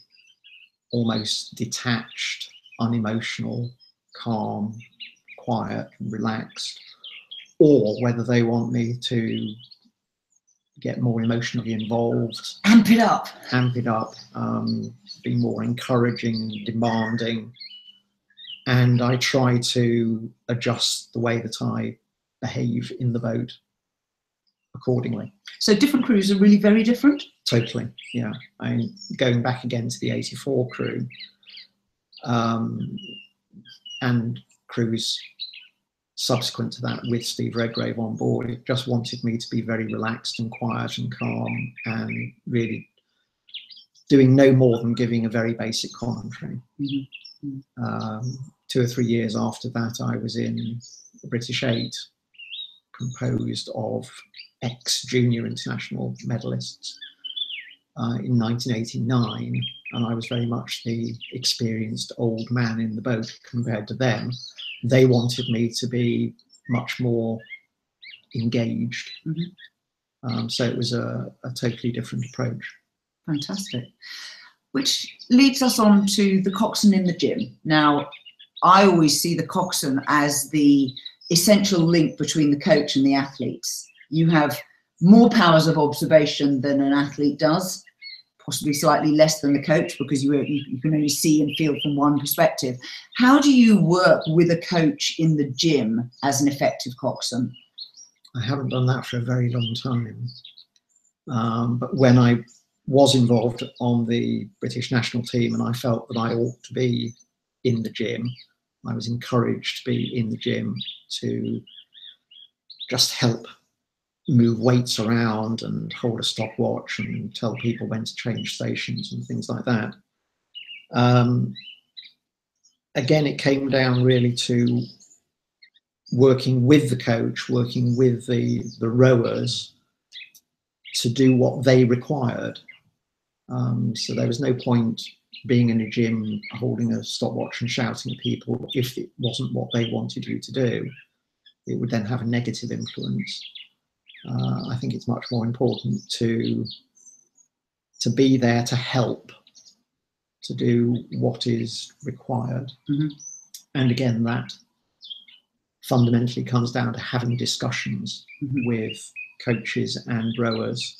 almost detached, unemotional, calm, quiet, and relaxed, or whether they want me to get more emotionally involved, Amp it up. amp it up, um, be more encouraging, demanding, and I try to adjust the way that I behave in the boat accordingly. So different crews are really very different. Totally, yeah. I'm going back again to the 84 crew um, and crews subsequent to that with Steve Redgrave on board. It just wanted me to be very relaxed and quiet and calm and really doing no more than giving a very basic commentary. Mhm. Um, two or three years after that, I was in the British Eight, composed of ex junior international medalists uh, in 1989, and I was very much the experienced old man in the boat compared to them. They wanted me to be much more engaged. Mhm. Um, so it was a, a totally different approach. Fantastic. Which leads us on to the coxswain in the gym. Now, I always see the coxswain as the essential link between the coach and the athletes. You have more powers of observation than an athlete does, possibly slightly less than the coach because you, you, you can only see and feel from one perspective. How do you work with a coach in the gym as an effective coxswain? I haven't done that for a very long time. Um, but when I was involved on the British national team and I felt that I ought to be in the gym, I was encouraged to be in the gym to just help move weights around and hold a stopwatch and tell people when to change stations and things like that. Um, again, it came down really to working with the coach, working with the, the rowers to do what they required. Um, so there was no point being in a gym, holding a stopwatch and shouting at people if it wasn't what they wanted you to do. It would then have a negative influence. Uh, I think it's much more important to to be there to help, to do what is required. Mhm. And again, that fundamentally comes down to having discussions Mhm. with coaches and rowers.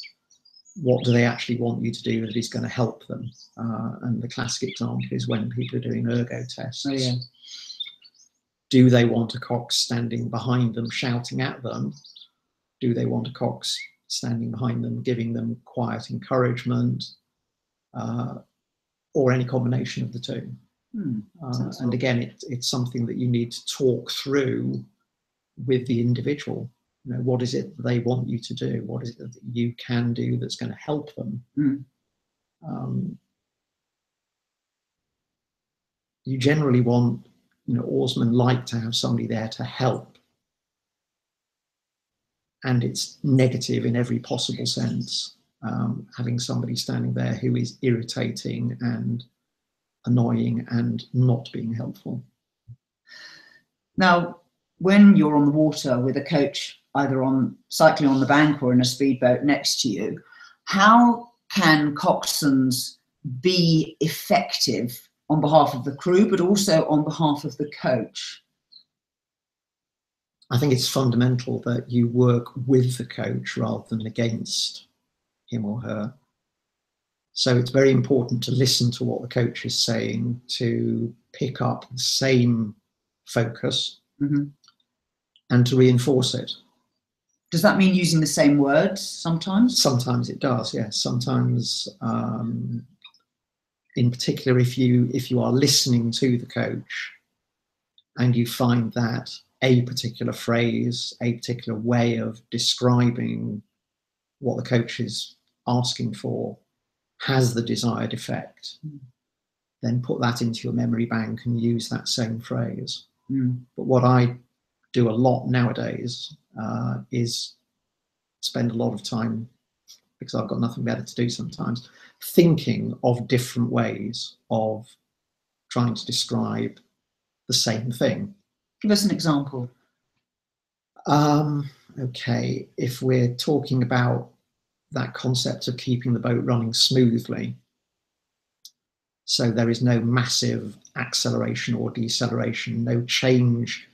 What do they actually want you to do that is going to help them? Uh, and the classic example is when people are doing ergo tests. Oh, yeah. Do they want a cox standing behind them, shouting at them? Do they want a cox standing behind them, giving them quiet encouragement, uh, or any combination of the two? Hmm. Uh, and again, it, it's something that you need to talk through with the individual. You know, what is it they want you to do? What is it that you can do that's going to help them? Mm. Um, you generally want, you know, oarsmen like to have somebody there to help. And it's negative in every possible sense. Um, having somebody standing there who is irritating and annoying and not being helpful. Now, when you're on the water with a coach, either on cycling on the bank or in a speedboat next to you, how can coxswains be effective on behalf of the crew, but also on behalf of the coach? I think it's fundamental that you work with the coach rather than against him or her. So it's very important to listen to what the coach is saying, to pick up the same focus Mhm. and to reinforce it. Does that mean using the same words sometimes? Sometimes it does, yes. Sometimes, um, in particular, if you if you are listening to the coach and you find that a particular phrase, a particular way of describing what the coach is asking for has the desired effect, Mm. then put that into your memory bank and use that same phrase. Mm. But what I do a lot nowadays uh, is spend a lot of time because I've got nothing better to do sometimes, thinking of different ways of trying to describe the same thing. Give us an example. Um, okay, if we're talking about that concept of keeping the boat running smoothly, so there is no massive acceleration or deceleration, no change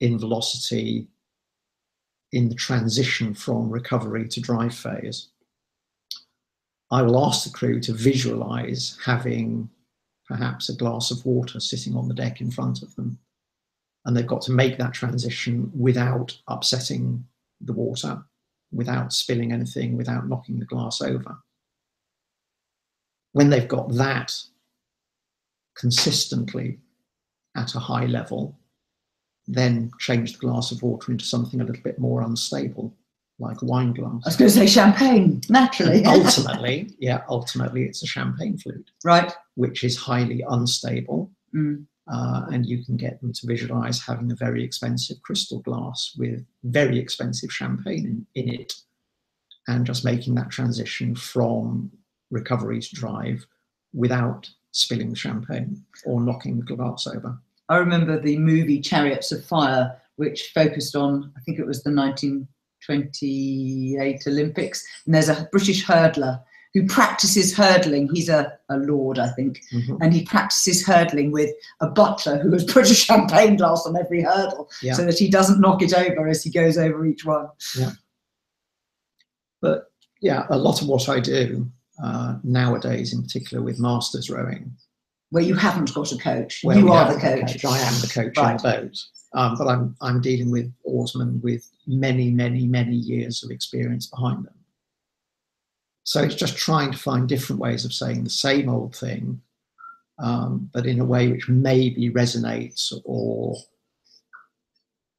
in velocity in the transition from recovery to drive phase, I will ask the crew to visualize having perhaps a glass of water sitting on the deck in front of them. And they've got to make that transition without upsetting the water, without spilling anything, without knocking the glass over. When they've got that consistently at a high level, then change the glass of water into something a little bit more unstable, like a wine glass. I was going to say champagne, naturally. ultimately, yeah, ultimately it's a champagne flute. Right. Which is highly unstable. Mm. Uh, and you can get them to visualize having a very expensive crystal glass with very expensive champagne in, in it and just making that transition from recovery to drive without spilling the champagne or knocking the glass over. I remember the movie Chariots of Fire, which focused on, I think it was the 1928 Olympics, and there's a British hurdler who practices hurdling. He's a, a lord, I think, mm-hmm. and he practices hurdling with a butler who has put a champagne glass on every hurdle yeah. so that he doesn't knock it over as he goes over each one. Yeah. But yeah, a lot of what I do uh, nowadays, in particular with masters rowing, where you haven't got a coach. you are the coach. coach. I am the coach right. on the boat. Um, but I'm, I'm dealing with oarsmen with many, many, many years of experience behind them. So it's just trying to find different ways of saying the same old thing, um, but in a way which maybe resonates or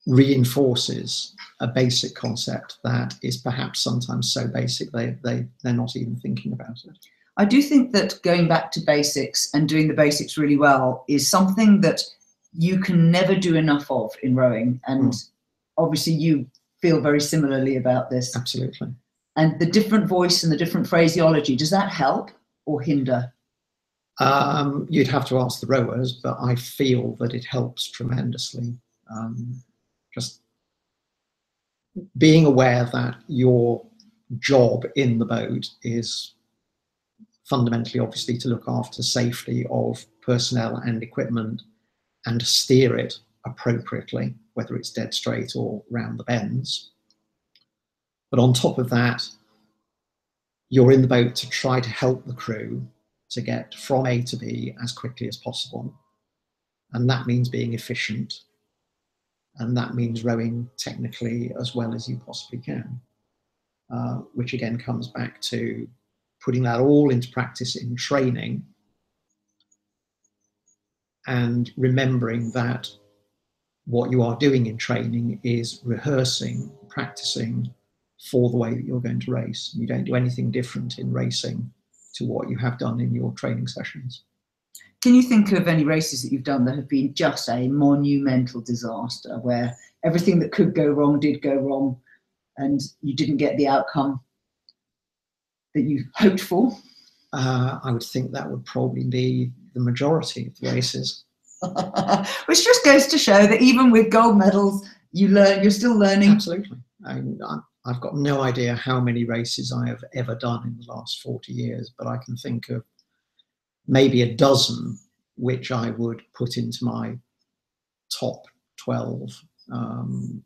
reinforces a basic concept that is perhaps sometimes so basic they, they, they're not even thinking about it. I do think that going back to basics and doing the basics really well is something that you can never do enough of in rowing. And mm. obviously, you feel very similarly about this. Absolutely. And the different voice and the different phraseology, does that help or hinder? Um, you'd have to ask the rowers, but I feel that it helps tremendously. Um, just being aware that your job in the boat is fundamentally, obviously, to look after safety of personnel and equipment and steer it appropriately, whether it's dead straight or round the bends. But on top of that, you're in the boat to try to help the crew to get from A to B as quickly as possible. And that means being efficient. And that means rowing technically as well as you possibly can, uh, which again comes back to putting that all into practice in training and remembering that what you are doing in training is rehearsing, practicing for the way that you're going to race. You don't do anything different in racing to what you have done in your training sessions. Can you think of any races that you've done that have been just a monumental disaster where everything that could go wrong did go wrong and you didn't get the outcome that you hoped for? Uh, I would think that would probably be the majority of the races. [LAUGHS] Which just goes to show that even with gold medals, you learn. You're still learning. Absolutely. I, I've got no idea how many races I have ever done in the last 40 years, but I can think of maybe a dozen which I would put into my top 12, um,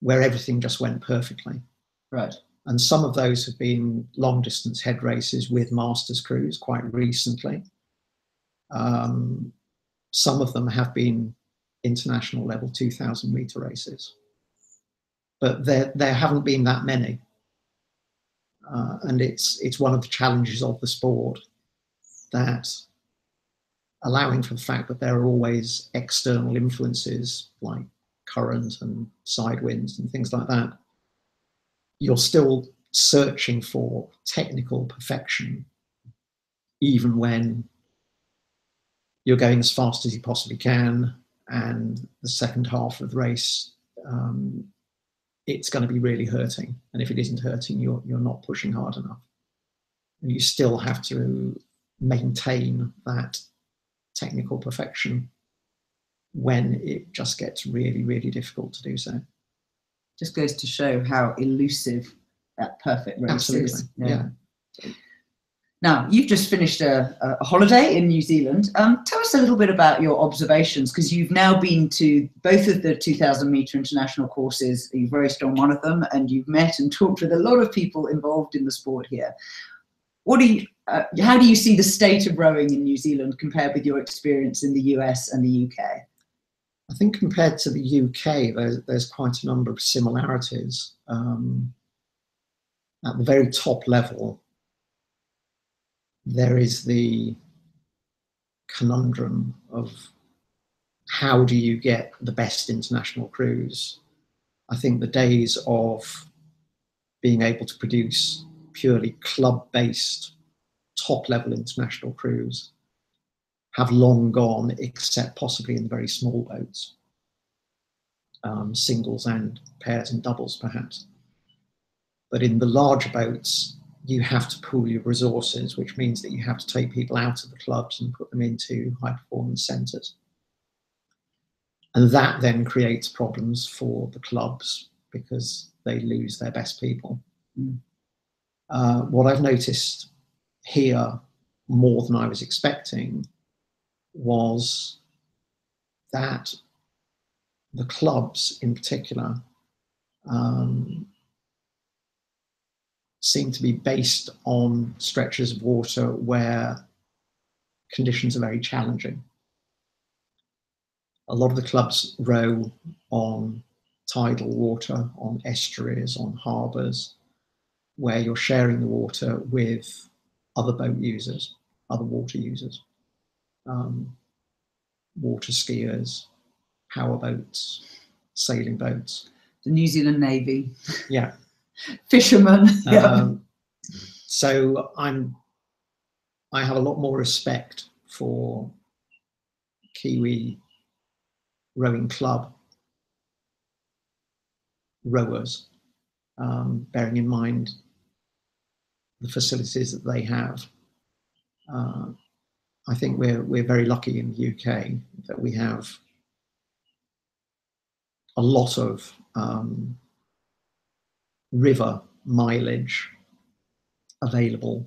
where everything just went perfectly. Right and some of those have been long distance head races with masters crews quite recently. Um, some of them have been international level 2000 meter races, but there, there haven't been that many. Uh, and it's, it's one of the challenges of the sport that allowing for the fact that there are always external influences like current and side winds and things like that you're still searching for technical perfection, even when you're going as fast as you possibly can. And the second half of the race, um, it's going to be really hurting. And if it isn't hurting, you're, you're not pushing hard enough. And you still have to maintain that technical perfection when it just gets really, really difficult to do so just goes to show how elusive that perfect race Absolutely. is. Yeah. yeah. Now, you've just finished a, a holiday in New Zealand. Um, tell us a little bit about your observations because you've now been to both of the 2000 meter international courses. You've very strong one of them, and you've met and talked with a lot of people involved in the sport here. What do you, uh, how do you see the state of rowing in New Zealand compared with your experience in the US and the UK? I think compared to the UK, there's, there's quite a number of similarities. Um, at the very top level, there is the conundrum of how do you get the best international crews? I think the days of being able to produce purely club based top level international crews have long gone, except possibly in the very small boats, um, singles and pairs and doubles perhaps. But in the larger boats, you have to pool your resources, which means that you have to take people out of the clubs and put them into high performance centres. And that then creates problems for the clubs because they lose their best people. Mm. Uh, what I've noticed here more than I was expecting was that the clubs in particular um, seem to be based on stretches of water where conditions are very challenging. A lot of the clubs row on tidal water, on estuaries, on harbours, where you're sharing the water with other boat users, other water users, um, water skiers, power boats, sailing boats. The New Zealand Navy. Yeah. Fisherman. [LAUGHS] yeah. Um, so I'm, I have a lot more respect for Kiwi rowing club rowers, um, bearing in mind the facilities that they have. Uh, I think we're we're very lucky in the UK that we have a lot of um, river mileage available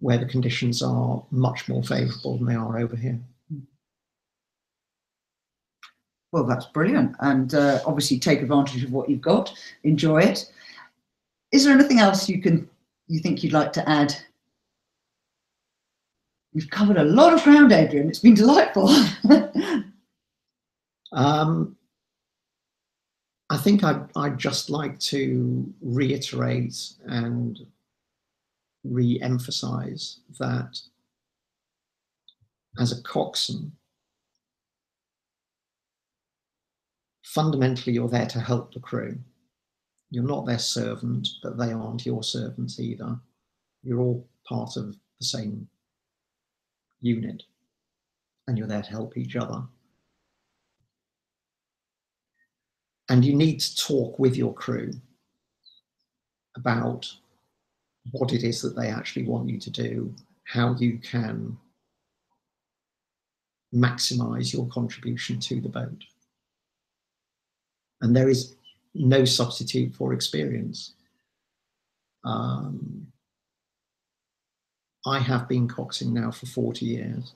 where the conditions are much more favourable than they are over here. Well, that's brilliant. And uh, obviously take advantage of what you've got, enjoy it. Is there anything else you can you think you'd like to add? You've covered a lot of ground, Adrian. It's been delightful. [LAUGHS] um, I think I'd, I'd just like to reiterate and re emphasize that as a coxswain, fundamentally you're there to help the crew. You're not their servant, but they aren't your servants either. You're all part of the same unit and you're there to help each other. And you need to talk with your crew about what it is that they actually want you to do, how you can maximize your contribution to the boat. And there is no substitute for experience. Um, I have been coxing now for 40 years,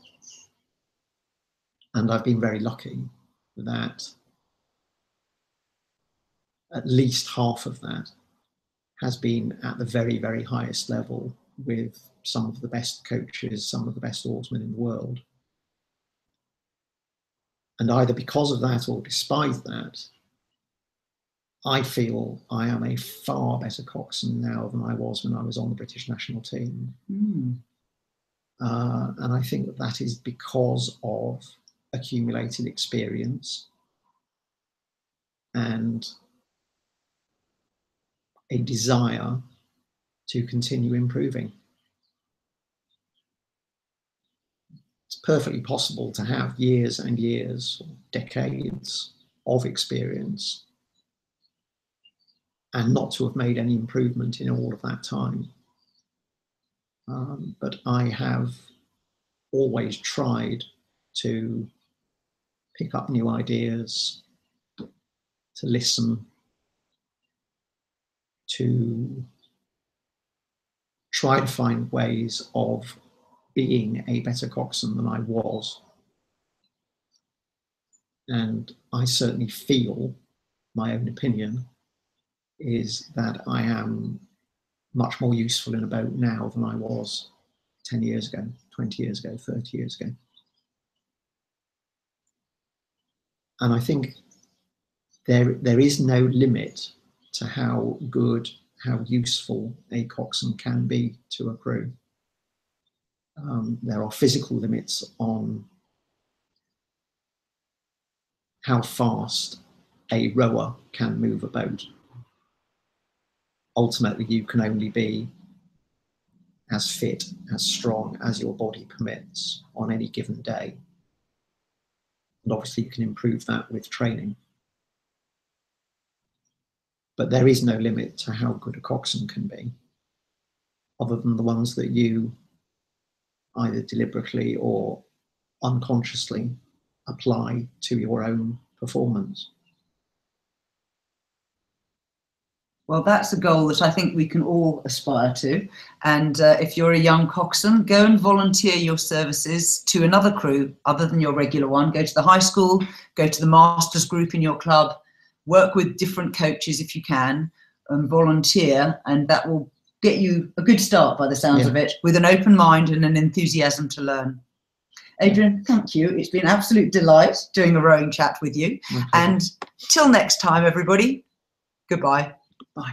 and I've been very lucky that at least half of that has been at the very, very highest level with some of the best coaches, some of the best oarsmen in the world. And either because of that or despite that, I feel I am a far better coxswain now than I was when I was on the British national team. Mm. Uh, and I think that that is because of accumulated experience and a desire to continue improving. It's perfectly possible to have years and years, decades of experience and not to have made any improvement in all of that time. Um, but I have always tried to pick up new ideas, to listen, to try to find ways of being a better coxswain than I was. And I certainly feel, my own opinion, is that I am much more useful in a boat now than I was 10 years ago, 20 years ago, 30 years ago. And I think there, there is no limit to how good, how useful a coxswain can be to a crew. Um, there are physical limits on how fast a rower can move a boat. Ultimately, you can only be as fit, as strong as your body permits on any given day. And obviously, you can improve that with training. But there is no limit to how good a coxswain can be, other than the ones that you either deliberately or unconsciously apply to your own performance. Well, that's a goal that I think we can all aspire to. And uh, if you're a young coxswain, go and volunteer your services to another crew other than your regular one. Go to the high school, go to the masters group in your club, work with different coaches if you can, and volunteer. And that will get you a good start by the sounds yeah. of it, with an open mind and an enthusiasm to learn. Adrian, thank you. It's been an absolute delight doing a rowing chat with you. And till next time, everybody, goodbye. Bye.